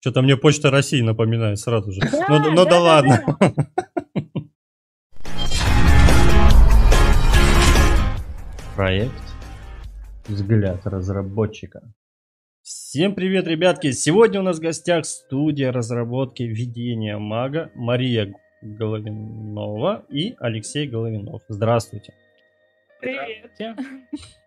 Что-то мне Почта России напоминает сразу же. Да, ну, ну да, да, ладно. Проект «Взгляд разработчика». Всем привет, ребятки! Сегодня у нас в гостях студия разработки ведения мага Мария Головинова и Алексей Головинов. Здравствуйте. Привет.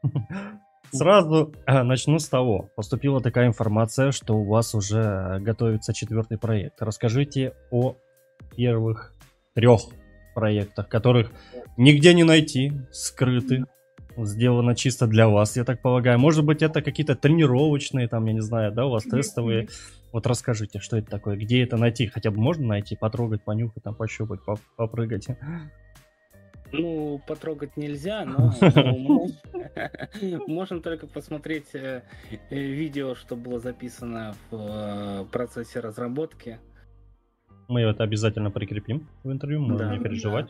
Сразу э, начну с того. Поступила такая информация, что у вас уже готовится четвертый проект. Расскажите о первых трех проектах, которых нигде не найти, скрыты, сделано чисто для вас, я так полагаю. Может быть, это какие-то тренировочные, там, я не знаю, да, у вас тестовые. Вот расскажите, что это такое, где это найти? Хотя бы можно найти, потрогать, понюхать, там, пощупать, поп- попрыгать. Ну, потрогать нельзя, но можно только посмотреть э, э, видео, что было записано в э, процессе разработки. Мы это обязательно прикрепим в интервью, можно не переживать.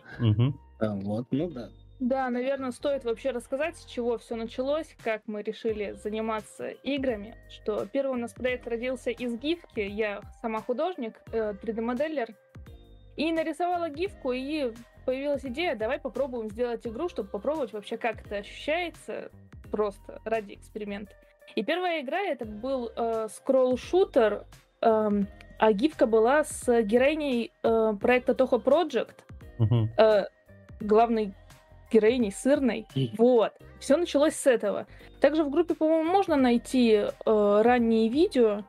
Вот, ну да. Да, наверное, стоит вообще рассказать, с чего все началось, как мы решили заниматься играми. Что первый у нас проект родился из гифки. Я сама художник, э, 3D-моделлер. И нарисовала гифку, и появилась идея, давай попробуем сделать игру, чтобы попробовать вообще, как это ощущается, просто ради эксперимента. И первая игра это был э, скролл-шутер, эм, а гифка была с героиней э, проекта Toho Project э, главной героиней сырной. И- Вот. Все началось с этого. Также в группе, по-моему, можно найти э, ранние видео.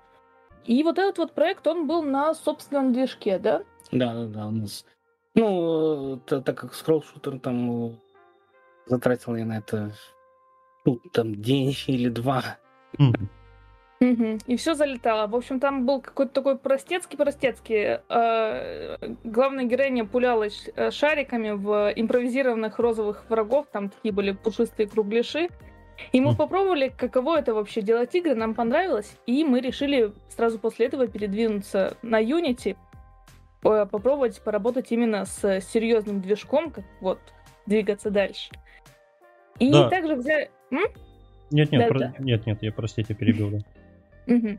И вот этот вот проект, он был на собственном движке, да? Да, да, да, у нас. Ну, та- так как скролл-шутер там э, затратил я на это ну, там день или два. Мгм. Мгм. И все залетало. В общем, там был какой-то такой простецкий-простецкий. э, главная героиня пулялась э, шариками в импровизированных розовых врагов. Там такие были пушистые кругляши. И мы попробовали, каково это вообще делать игры, нам понравилось, и мы решили сразу после этого передвинуться на Unity, попробовать поработать именно с серьезным движком, как вот двигаться дальше. И Да. также взяли... М? Нет, нет, про- Да-да. нет, нет, я простите, перебил. да.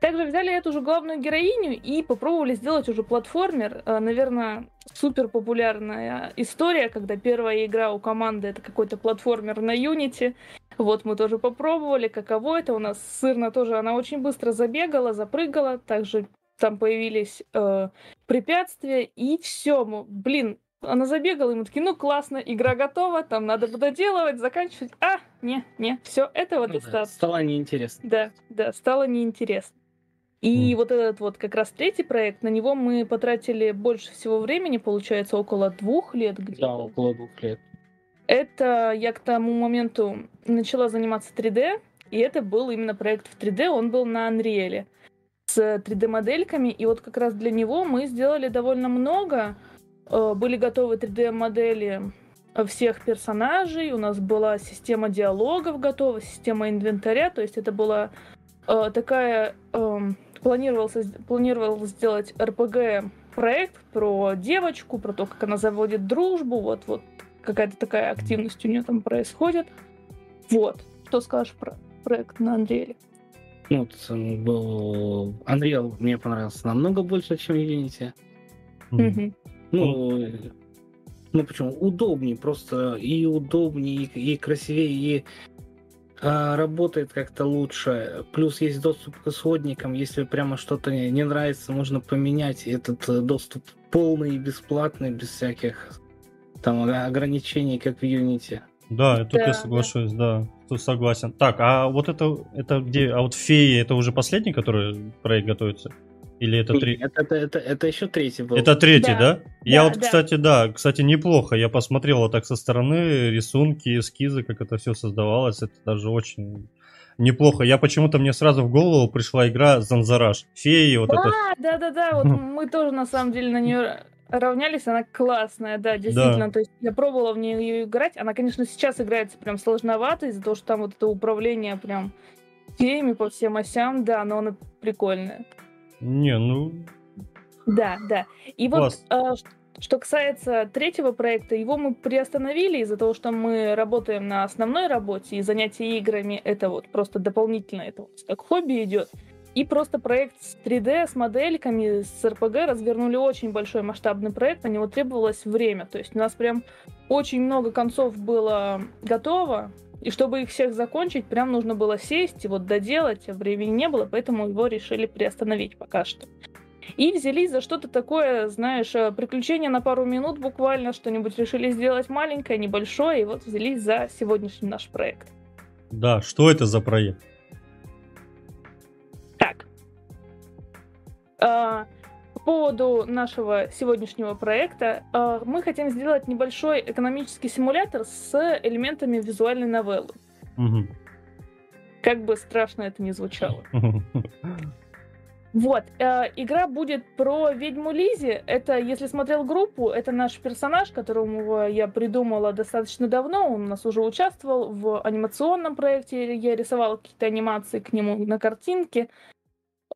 Также взяли эту же главную героиню и попробовали сделать уже платформер. Наверное, супер популярная история, когда первая игра у команды это какой-то платформер на Unity. Вот мы тоже попробовали, каково это. У нас сырно тоже, она очень быстро забегала, запрыгала. Также там появились э, препятствия, и все. Блин, она забегала, и мы такие, ну классно, игра готова, там надо доделывать, заканчивать. А, не, не, все, этого Ну да, достаточно. стало неинтересно. Да, да, стало неинтересно. И Мгм. вот этот вот как раз третий проект, на него мы потратили больше всего времени, получается, около двух лет где-то. Да, около двух лет. Это я к тому моменту начала заниматься 3D, и это был именно проект в 3D, он был на Unreal с 3D-модельками, и вот как раз для него мы сделали довольно много. Э, Были готовы 3D-модели всех персонажей, у нас была система диалогов готова, система инвентаря, то есть это была э, такая... эм, планировался, планировалось сделать RPG проект про девочку, про то, как она заводит дружбу, вот, вот какая-то такая активность у нее там происходит. Вот. Что скажешь про проект на Андрея? Ну, вот, был... Unreal мне понравился намного больше, чем Unity. Мгм. Ну, ну почему? Удобнее, просто и удобнее, и, и красивее, и а, работает как-то лучше. Плюс есть доступ к исходникам. Если прямо что-то не, не нравится, можно поменять. Этот э, доступ полный и бесплатный, без всяких там ога- ограничений, как в Unity. Да, тут Да, я да. соглашусь, да, тут согласен. Так, а вот это, это где, а вот феи, это уже последний, который проект готовится? Или это три? Это, это, это, это еще третий был. Это третий, Да. да? Я Да, вот, да. кстати, да, кстати, неплохо. Я посмотрел вот так со стороны рисунки, эскизы, как это все создавалось. Это даже очень неплохо. Я почему-то мне сразу в голову пришла игра Занзараж. Феи, вот это. Да, да, да, да. Вот мы тоже на самом деле на нее равнялись, она классная, да, действительно. То есть я пробовала в нее играть. Она, конечно, сейчас играется прям сложновато из-за того, что там вот это управление прям феями по всем осям, да, но она прикольная. Не, ну, Да, да. И вот Класс. а, ш- что касается третьего проекта, его мы приостановили из-за того, что мы работаем на основной работе, и занятие играми это вот просто дополнительно, это вот как хобби идет. И просто проект с 3D, с модельками, с RPG развернули очень большой масштабный проект, на него требовалось время. То есть у нас прям очень много концов было готово, и чтобы их всех закончить, прям нужно было сесть и вот доделать, а времени не было, поэтому его решили приостановить пока что. И взялись за что-то такое, знаешь, э, приключение на пару минут буквально, что-нибудь решили сделать маленькое, небольшое, и вот взялись за сегодняшний наш проект. Да, что это за проект? По поводу нашего сегодняшнего проекта, а, мы хотим сделать небольшой экономический симулятор с элементами визуальной новеллы. Мгм. Как бы страшно это ни звучало. Вот, э, игра будет про ведьму Лизи. Это, если смотрел группу, это наш персонаж, которого я придумала достаточно давно. Он у нас уже участвовал в анимационном проекте. Я рисовала какие-то анимации к нему на картинке,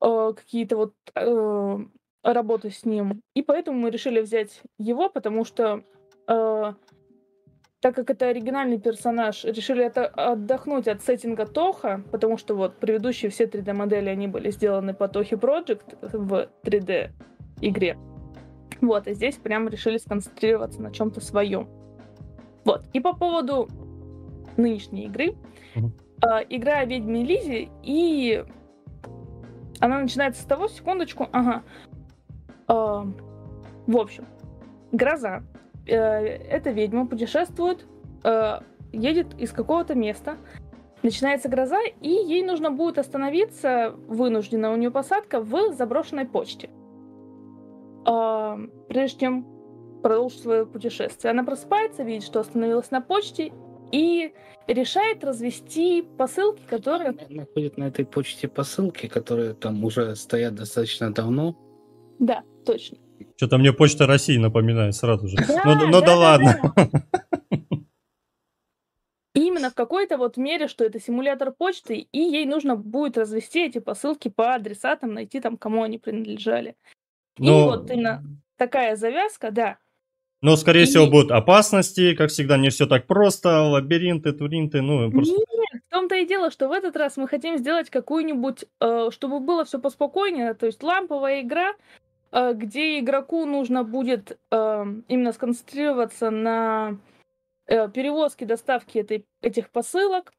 э, какие-то вот э, работы с ним. И поэтому мы решили взять его, потому что э, так как это оригинальный персонаж, решили это отдохнуть от сеттинга Тоха, потому что вот предыдущие все 3D-модели, они были сделаны по Тохи Project в 3D игре. Вот, и здесь прям решили сконцентрироваться на чем-то своем. Вот, и по поводу нынешней игры. Мгм. А, игра о ведьме Лизе, и она начинается с того, секундочку, ага. А, в общем, гроза э, эта ведьма путешествует, э, едет из какого-то места, начинается гроза, и ей нужно будет остановиться, вынуждена у нее посадка, в заброшенной почте. А, прежде чем продолжить свое путешествие. Она просыпается, видит, что остановилась на почте, и решает развести посылки, которые... Находит на этой почте посылки, которые там уже стоят достаточно давно. Да, точно. Что-то мне Почта России напоминает сразу же. Да, Ну, ну да да, ладно. И именно в какой-то вот мере, что это симулятор почты, и ей нужно будет развести эти посылки по адресатам, найти там, кому они принадлежали. И Но- вот именно такая завязка, да. Но, скорее И- всего, будут опасности, как всегда, не все так просто, лабиринты, туринты, ну, просто... Нет, в том-то и дело, что в этот раз мы хотим сделать какую-нибудь, э, чтобы было все поспокойнее, то есть ламповая игра, э, где игроку нужно будет э, именно сконцентрироваться на э, перевозке, доставке этой, этих посылок.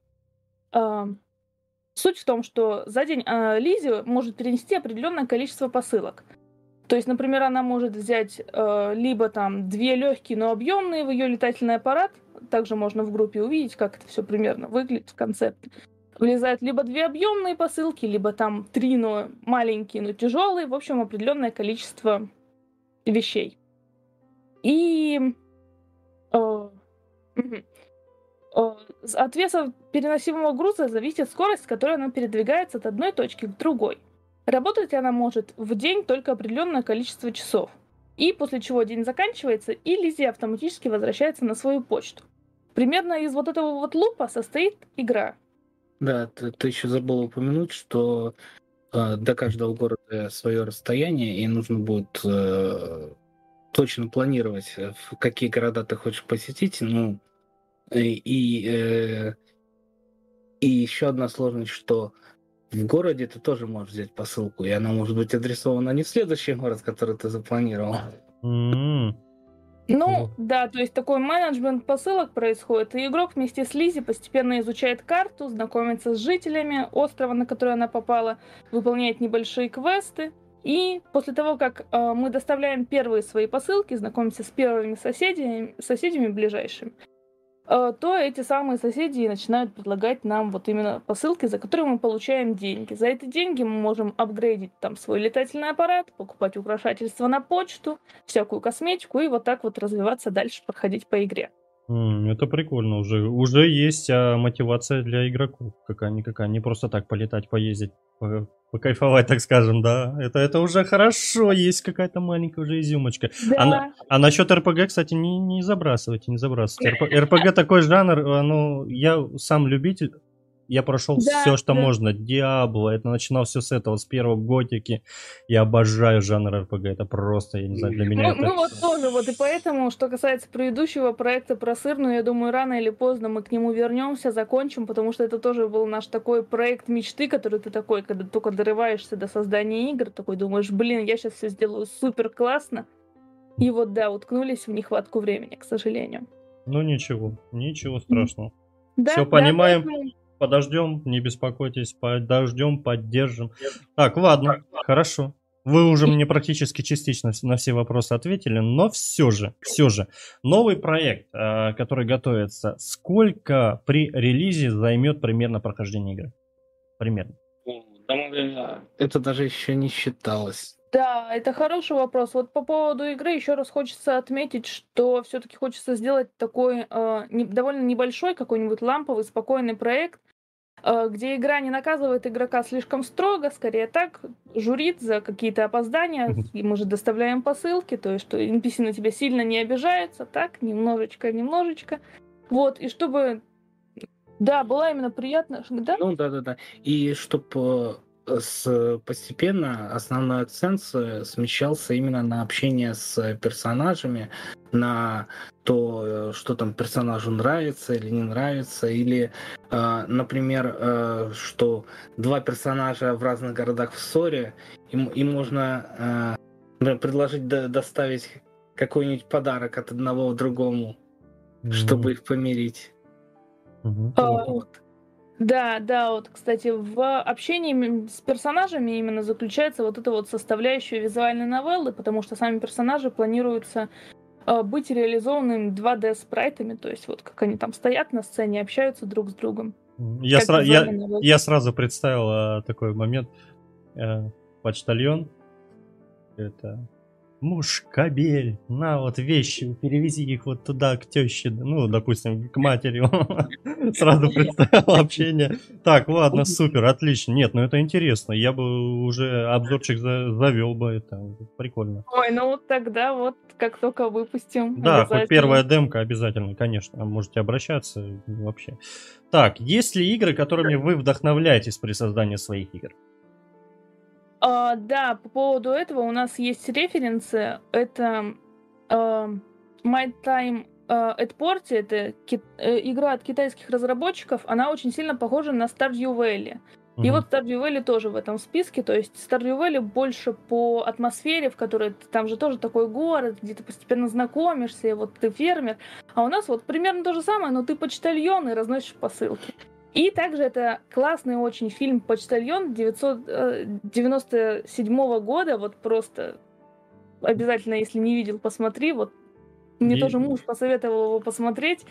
Э, суть в том, что за день э, Лизи может перенести определенное количество посылок. То есть, например, она может взять э, либо там две легкие, но объемные в ее летательный аппарат. Также можно в группе увидеть, как это все примерно выглядит в концепте. Влезают либо две объемные посылки, либо там три, но маленькие, но тяжелые. В общем, определенное количество вещей. И э. Э, от веса переносимого груза зависит скорость, с которой она передвигается от одной точки к другой. Работать она может в день только определенное количество часов. И после чего день заканчивается, и Лизи автоматически возвращается на свою почту. Примерно из вот этого вот лупа состоит игра. Да, ты, ты еще забыл упомянуть, что э, до каждого города свое расстояние, и нужно будет э, точно планировать, э, в какие города ты хочешь посетить. Ну, и, и, э, и еще одна сложность, что в городе ты тоже можешь взять посылку, и она может быть адресована не в следующий город, который ты запланировал. М, Ну, да, то есть такой менеджмент посылок происходит, и игрок вместе с Лизи постепенно изучает карту, знакомится с жителями острова, на который она попала, выполняет небольшие квесты, и после того, как э, мы доставляем первые свои посылки, знакомимся с первыми соседями, соседями ближайшими, то эти самые соседи начинают предлагать нам вот именно посылки, за которые мы получаем деньги. За эти деньги мы можем апгрейдить там свой летательный аппарат, покупать украшательства на почту, всякую косметику и вот так вот развиваться дальше, проходить по игре. М, Это прикольно уже. Уже есть а, мотивация для игроков. Какая-никакая. Не просто так полетать, поездить, по- покайфовать, так скажем, да. Это, это уже хорошо. Есть какая-то маленькая уже изюмочка. Да, Она- А насчет РПГ, кстати, не, не забрасывайте, не забрасывайте. РП- РПГ такой жанр, а, ну, я сам любитель Я прошел Да, все, что да. можно. Диабло, это начинал все с этого, с первого готики. Я обожаю жанр РПГ. Это просто, я не знаю, для меня Мы, это... мы вот тоже, вот и поэтому, что касается предыдущего проекта про сырную, я думаю, рано или поздно мы к нему вернемся, закончим, потому что это тоже был наш такой проект мечты, который ты такой, когда только дорываешься до создания игр, такой думаешь, блин, я сейчас все сделаю супер классно. И вот да, уткнулись в нехватку времени, к сожалению. Ну ничего, ничего страшного. Да, Всё да, понимаем. поэтому- Подождем, не беспокойтесь, подождем, поддержим. Так, ладно, хорошо. Вы уже мне практически частично на все вопросы ответили, но все же, все же, новый проект, э, который готовится, сколько при релизе займет примерно прохождение игры? Примерно. Это даже еще не считалось. Да, это хороший вопрос. Вот по поводу игры еще раз хочется отметить, что все-таки хочется сделать такой э, не- довольно небольшой какой-нибудь ламповый, спокойный проект, где игра не наказывает игрока слишком строго, скорее так, журит за какие-то опоздания, и мы же доставляем посылки, то есть что NPC на тебя сильно не обижается, так, немножечко, немножечко. Вот, и чтобы, да, была именно приятно, да? Ну да, да, да. И чтобы с постепенно основной акцент смещался именно на общение с персонажами, на то, э, что там персонажу нравится или не нравится, или, э, например, э, что два персонажа в разных городах в ссоре, им, им можно э, предложить до- доставить какой-нибудь подарок от одного к другому, чтобы их помирить. А, Вот. Да, да, вот, кстати, в общении с персонажами именно заключается вот эта вот составляющая визуальной новеллы, потому что сами персонажи планируются э, быть реализованными 2D-спрайтами, то есть вот как они там стоят на сцене, общаются друг с другом. Я, сра- я, я сразу представил а, такой момент. Э, почтальон. Это муж кабель. На вот вещи, перевези их вот туда, к теще. Ну, допустим, к матери. Сразу представил общение. Так, ладно, супер, отлично. Нет, ну это интересно. Я бы уже обзорчик за- завел бы. Это прикольно. Ой, ну вот тогда вот как только выпустим. Да, хоть первая демка обязательно, конечно. Можете обращаться вообще. Так, есть ли игры, которыми вы вдохновляетесь при создании своих игр? А, да, по поводу этого у нас есть референсы. Это а, My Time а, at Porty, это ки- э, игра от китайских разработчиков. Она очень сильно похожа на Stardew Valley. И Мгм. вот Stardew Valley тоже в этом списке. То есть Stardew Valley больше по атмосфере, в которой ты- там же тоже такой город, где ты постепенно знакомишься, и вот ты фермер. А у нас вот примерно то же самое, но ты почтальон и разносишь посылки. И также это классный очень фильм «Почтальон» 1997 года. Вот просто обязательно, если не видел, посмотри. Вот мне И- тоже муж посоветовал его посмотреть.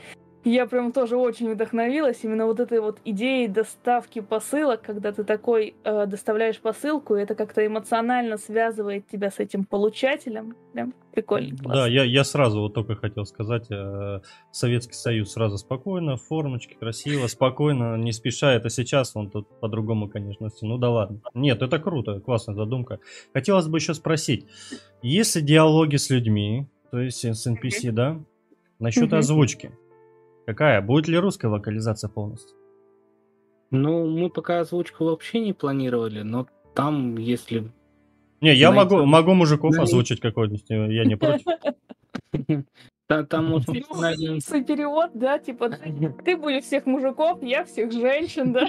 Я прям тоже очень вдохновилась именно вот этой вот идеей доставки посылок, когда ты такой э, доставляешь посылку, и это как-то эмоционально связывает тебя с этим получателем. Прям прикольно. Да, классно. я, я сразу вот только хотел сказать, э, Советский Союз сразу спокойно, формочки красиво, спокойно, не спеша. Это сейчас он тут по-другому, конечно, все. Ну да ладно. Нет, это круто, классная задумка. Хотелось бы еще спросить, если диалоги с людьми, то есть с NPC, да, насчет озвучки, какая? Будет ли русская локализация полностью? Ну, мы пока озвучку вообще не планировали, но там, если Не, я Знаете, могу, могу мужиков знаете- озвучить какой-нибудь, э, я не против. та- там быть Ну, перевод, да, типа ты будешь всех мужиков, я всех женщин, да.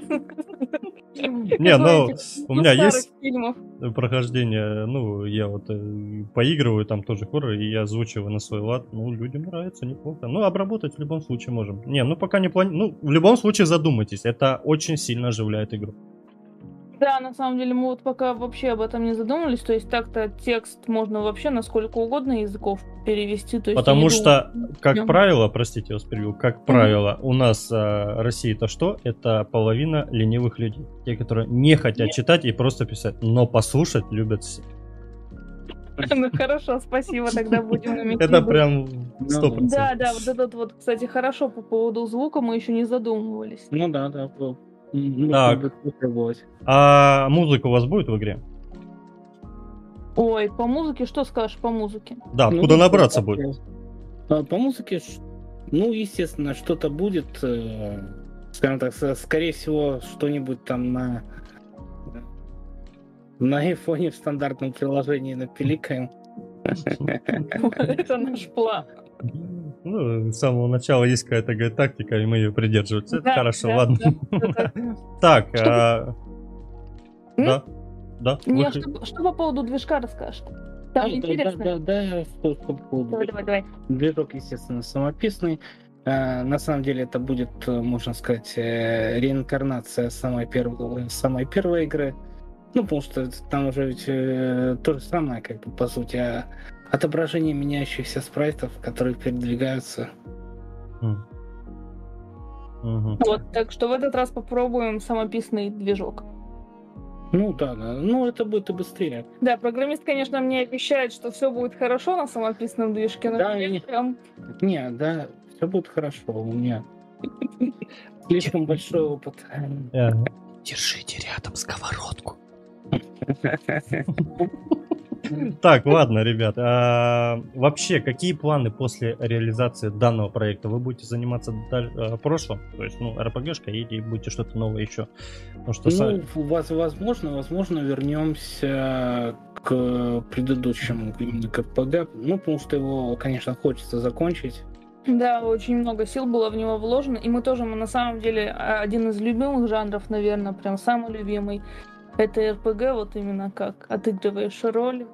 Не, ну, у меня есть фильмов. прохождение, ну, я вот э, поигрываю, там тоже хоррор, и я озвучиваю на свой лад. Ну, людям нравится, неплохо. Ну, обработать в любом случае можем. Не, ну, пока не плани... Ну, в любом случае задумайтесь, это очень сильно оживляет игру. Да, на самом деле мы вот пока вообще об этом не задумывались, то есть так-то текст можно вообще на сколько угодно языков перевести. То есть Потому что, думаю- как Мгм. правило, простите, я вас перебил, как правило, у нас э, Россия это что? Это половина ленивых людей. Те, которые не хотят читать и просто писать, но послушать любят все. Ну хорошо, спасибо, тогда будем на Это прям сто Ну, Да, да, вот этот вот, кстати, хорошо по поводу звука мы еще не задумывались. Ну да, да. Так. А музыка у вас будет в игре? Ой, по музыке, что скажешь по музыке? Да, Ну, откуда да, набраться будет? а, По музыке, ну, естественно, что-то будет. э, скажем так, скорее всего, что-нибудь там на на айфоне в стандартном приложении напиликаем. Это наш план. Ну, с самого начала есть какая-то говорит, тактика, и мы ее придерживаемся. Это хорошо, ладно. Так, а, да, да. Не, что по поводу движка расскажешь? Там интересно. Да, да, да, что по поводу Давай, давай, давай. Движок, естественно, самописный. А, на самом деле это будет, можно сказать, э, реинкарнация самой первой, самой первой игры. Ну, потому что там уже ведь э, то же самое, как бы, по сути, а отображение меняющихся спрайтов, которые передвигаются. Mm. Угу. Вот, так что в этот раз попробуем самописный движок. Ну да, да. Ну это будет и быстрее. Да, программист, конечно, мне обещает, что все будет хорошо на самописном движке, но да, не, прям... не, да, все будет хорошо у меня. Слишком большой опыт. Держите рядом сковородку. Так, ладно, ребят. А, вообще, какие планы после реализации данного проекта? Вы будете заниматься даль... а, прошлым, то есть, ну, РПГшка, или будете что-то новое еще? Ну, что ну у вас, возможно, возможно, вернемся к предыдущему именно к РПГ, ну, потому что его, конечно, хочется закончить. Да, очень много сил было в него вложено, и мы тоже, мы на самом деле, один из любимых жанров, наверное, прям самый любимый. Это РПГ, вот именно как отыгрываешь роль.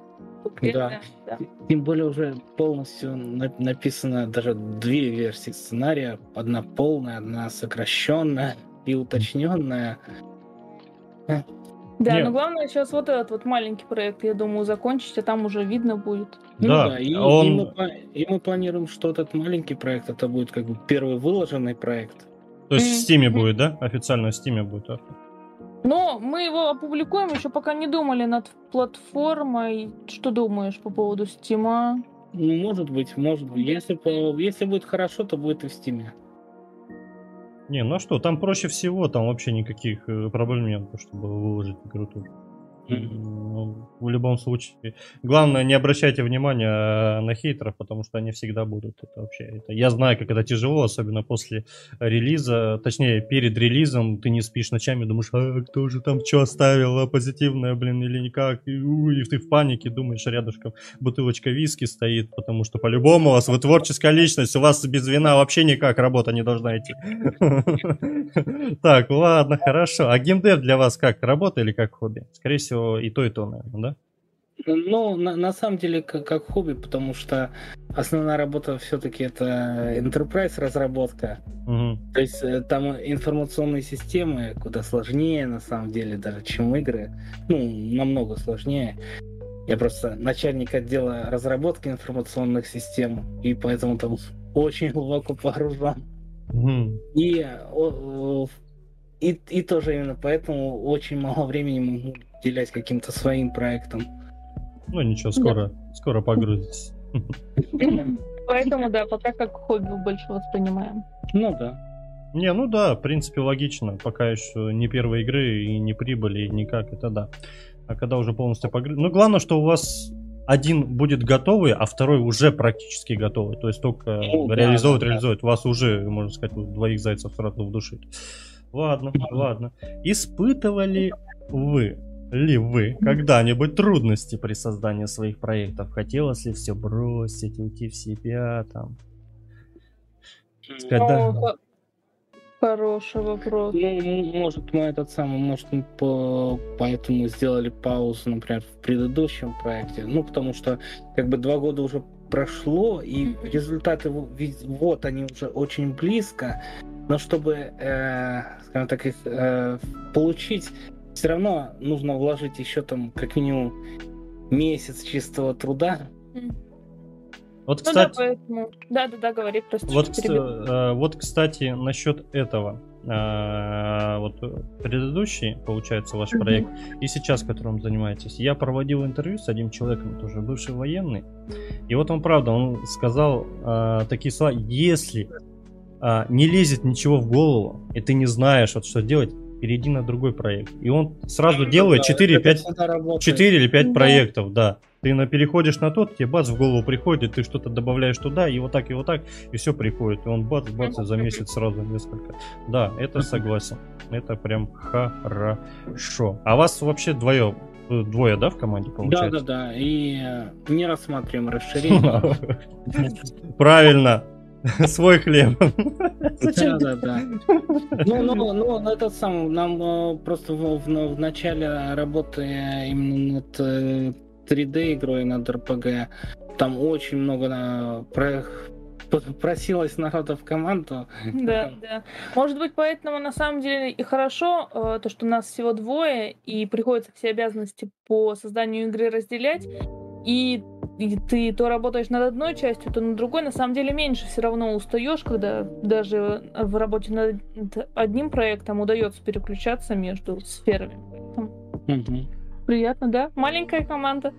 Да. да. Тем более уже полностью написано даже две версии сценария. Одна полная, одна сокращенная и уточненная. Да, Нет. но главное сейчас вот этот вот маленький проект, я думаю, закончить, а там уже видно будет. Ну да, да и, он... и, мы, и мы планируем, что этот маленький проект, это будет как бы первый выложенный проект. То есть в Steam будет, да? Официально в Steam будет. Но мы его опубликуем, еще пока не думали над платформой. Что думаешь по поводу Стима? Ну, может быть, может быть. Если, если будет хорошо, то будет и в Стиме. Не, ну а что, там проще всего, там вообще никаких э, проблем нет, чтобы выложить игру тоже. Ну, в любом случае. Главное, не обращайте внимания э, на хейтеров, потому что они всегда будут. Это вообще. Это, я знаю, как это тяжело, особенно после релиза. Точнее, перед релизом ты не спишь ночами, думаешь, а кто же там что оставил, а позитивное, блин, или никак. И, и ты в панике думаешь, рядышком бутылочка виски стоит, потому что по-любому у вас вы творческая личность, у вас без вина вообще никак работа не должна идти. Так, ладно, хорошо. А геймдев для вас как? Работа или как хобби? Скорее всего, и то, и то, наверное, да? Ну, на, на самом деле, как, как хобби, потому что основная работа все-таки это enterprise разработка. Угу. То есть э, там информационные системы куда сложнее, на самом деле, даже чем игры. Ну, намного сложнее. Я просто начальник отдела разработки информационных систем, и поэтому там очень глубоко погружен. Угу. И, и, и тоже именно поэтому очень мало времени могу уделять каким-то своим проектам. Ну ничего, скоро, да. скоро погрузитесь. Поэтому, да, пока как хобби больше воспринимаем. Ну да. Не, ну да, в принципе, логично. Пока еще не первой игры и не прибыли, и никак, это да. А когда уже полностью погрузить... Ну, главное, что у вас один будет готовый, а второй уже практически готовый. То есть только ну, реализовывать, да, реализовывать. Да. Вас уже, можно сказать, двоих зайцев сразу в душе. Ладно, ладно. Испытывали вы ли вы когда-нибудь трудности при создании своих проектов? Хотелось ли все бросить, уйти в себя там? Когда... Хороший вопрос. Ну, может, мы этот самый, может, мы по... поэтому сделали паузу, например, в предыдущем проекте. Ну, потому что, как бы, два года уже прошло, и результаты, вот они уже очень близко, но чтобы, э, скажем так, их э, получить, все равно нужно вложить еще там как минимум месяц чистого труда. Вот, ну, кстати... Да, поэтому... да, да, да, говори, просто. Вот, э, вот, кстати, насчет этого. Э, вот предыдущий, получается, ваш проект, и сейчас, которым занимаетесь, я проводил интервью с одним человеком, тоже бывший военный, и вот он, правда, он сказал э, такие слова, если э, не лезет ничего в голову, и ты не знаешь, вот что делать, перейди на другой проект. И он сразу Да, делает да, 4, это 5, всегда работает. 4 или 5 Да. проектов, да. Ты на переходишь на тот, тебе бац в голову приходит, ты что-то добавляешь туда, и вот так, и вот так, и все приходит. И он бац, бац, и за месяц сразу несколько. Да, это согласен. Это прям хорошо. А вас вообще двое, двое, да, в команде Да, получается? да, да. И э, не рассматриваем расширение. Правильно. Свой хлеб. Зачем? Да, да, да. Ну, ну, ну, ну, это сам, нам э, просто в, в- в начале работы э, именно над э, 3D игрой, над RPG, там очень много на, про- п- просилось народа в команду. Да, да. Может быть, поэтому на самом деле и хорошо, э, то, что нас всего двое, и приходится все обязанности по созданию игры разделять, и, и ты то работаешь над одной частью, то над другой. На самом деле меньше все равно устаешь, когда даже в работе над одним проектом удается переключаться между сферами. Ну, приятно, да? Маленькая команда.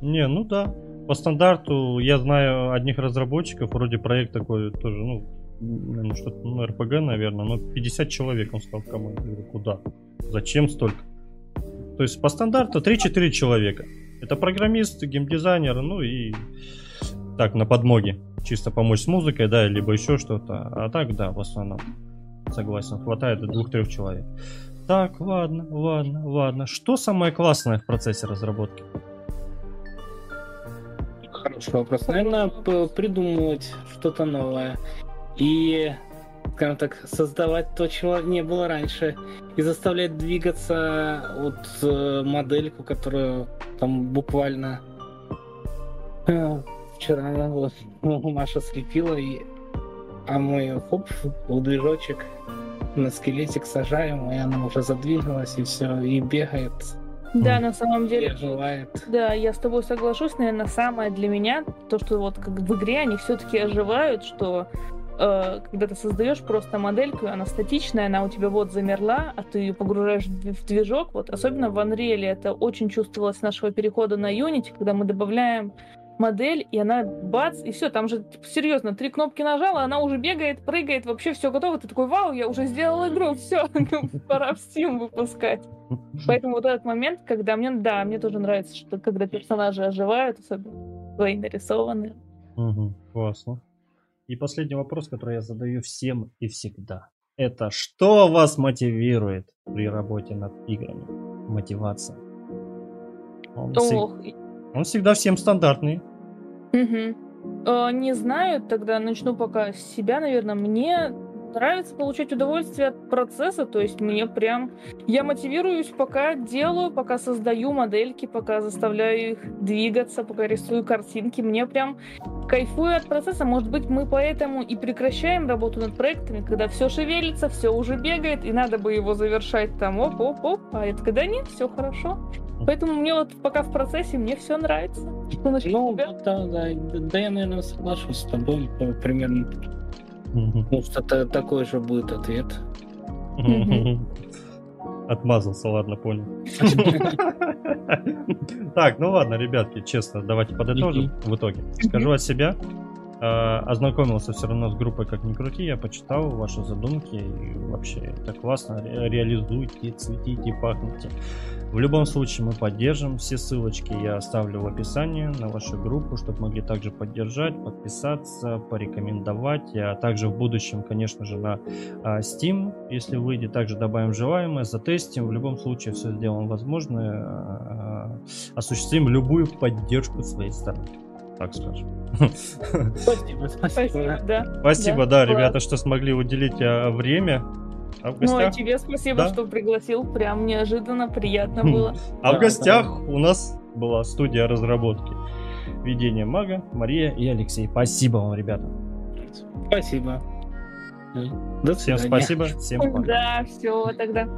Не, ну да. По стандарту я знаю одних разработчиков, вроде проект такой тоже, ну, что-то, ну, РПГ, наверное, но 50 человек он стал в команде. Я говорю, куда? Зачем столько? То есть по стандарту 3-4 человека. Это программист, геймдизайнер, ну и так, на подмоге. Чисто помочь с музыкой, да, либо еще что-то. А так, да, в основном. Согласен, хватает двух-трех человек. Так, ладно, ладно, ладно. Что самое классное в процессе разработки? Хороший вопрос. Наверное, придумывать что-то новое. И, скажем так, создавать то, чего не было раньше. И заставлять двигаться от э, модельку, которую там буквально э, вчера вот, Маша слепила, и... а мы хоп, в движочек на скелетик сажаем, и она уже задвигалась, и все, и бегает, Да, на самом деле. оживает. Да, я с тобой соглашусь. Наверное, самое для меня то, что вот как в игре они все-таки оживают, что э, когда ты создаешь просто модельку, она статичная, она у тебя вот замерла, а ты ее погружаешь в дви- в движок. Вот особенно в Unreal это очень чувствовалось нашего перехода на Unity, когда мы добавляем модель, и она бац, и все, там же типа, серьезно, три кнопки нажала, она уже бегает, прыгает, вообще все готово. Ты такой, вау, я уже сделал игру, все, пора в Steam выпускать. Поэтому вот этот момент, когда мне, да, мне тоже нравится, что когда персонажи оживают, особенно твои нарисованные. Мгм, классно. И последний вопрос, который я задаю всем и всегда. Это что вас мотивирует при работе над играми? Мотивация. Он, всег- он всегда всем стандартный. Э, Не знаю, тогда начну пока с себя, наверное. Мне нравится получать удовольствие от процесса, то есть мне прям... Я мотивируюсь, пока делаю, пока создаю модельки, пока заставляю их двигаться, пока рисую картинки. Мне прям кайфую от процесса. Может быть, мы поэтому и прекращаем работу над проектами, когда все шевелится, все уже бегает, и надо бы его завершать там оп-оп-оп, а это когда нет, все хорошо. Поэтому мне вот пока в процессе мне все нравится. Что Ну, тебя? да, да, да, я, наверное, соглашусь с тобой э, примерно. Мгм. Ну, что та- такой же будет ответ. Отмазался, ладно, понял. Так, ну ладно, ребятки, честно, давайте подытожим в итоге. Скажу от себя. Э, Ознакомился все равно с группой «Как ни крути», я почитал ваши задумки, и вообще это классно, ре- реализуйте, цветите, пахните. В любом случае мы поддержим, все ссылочки я оставлю в описании на вашу группу, чтобы могли также поддержать, подписаться, порекомендовать, а также в будущем, конечно же, на а, Steam, если выйдет, также добавим желаемое, затестим. В любом случае все сделаем возможное, а, осуществим любую поддержку своей стороны. Так скажем. Спасибо, Спасибо, спасибо. да. Спасибо, Да, ребята, что смогли уделить а, время. А в Ну, гостях, тебе спасибо, Да. что пригласил. Прям неожиданно, приятно Хм. было. а в Да, гостях у нас была студия разработки. Ведение мага, Мария и Алексей. Спасибо вам, ребята. Спасибо. До Всем спасибо, всем пока. Да, все, тогда.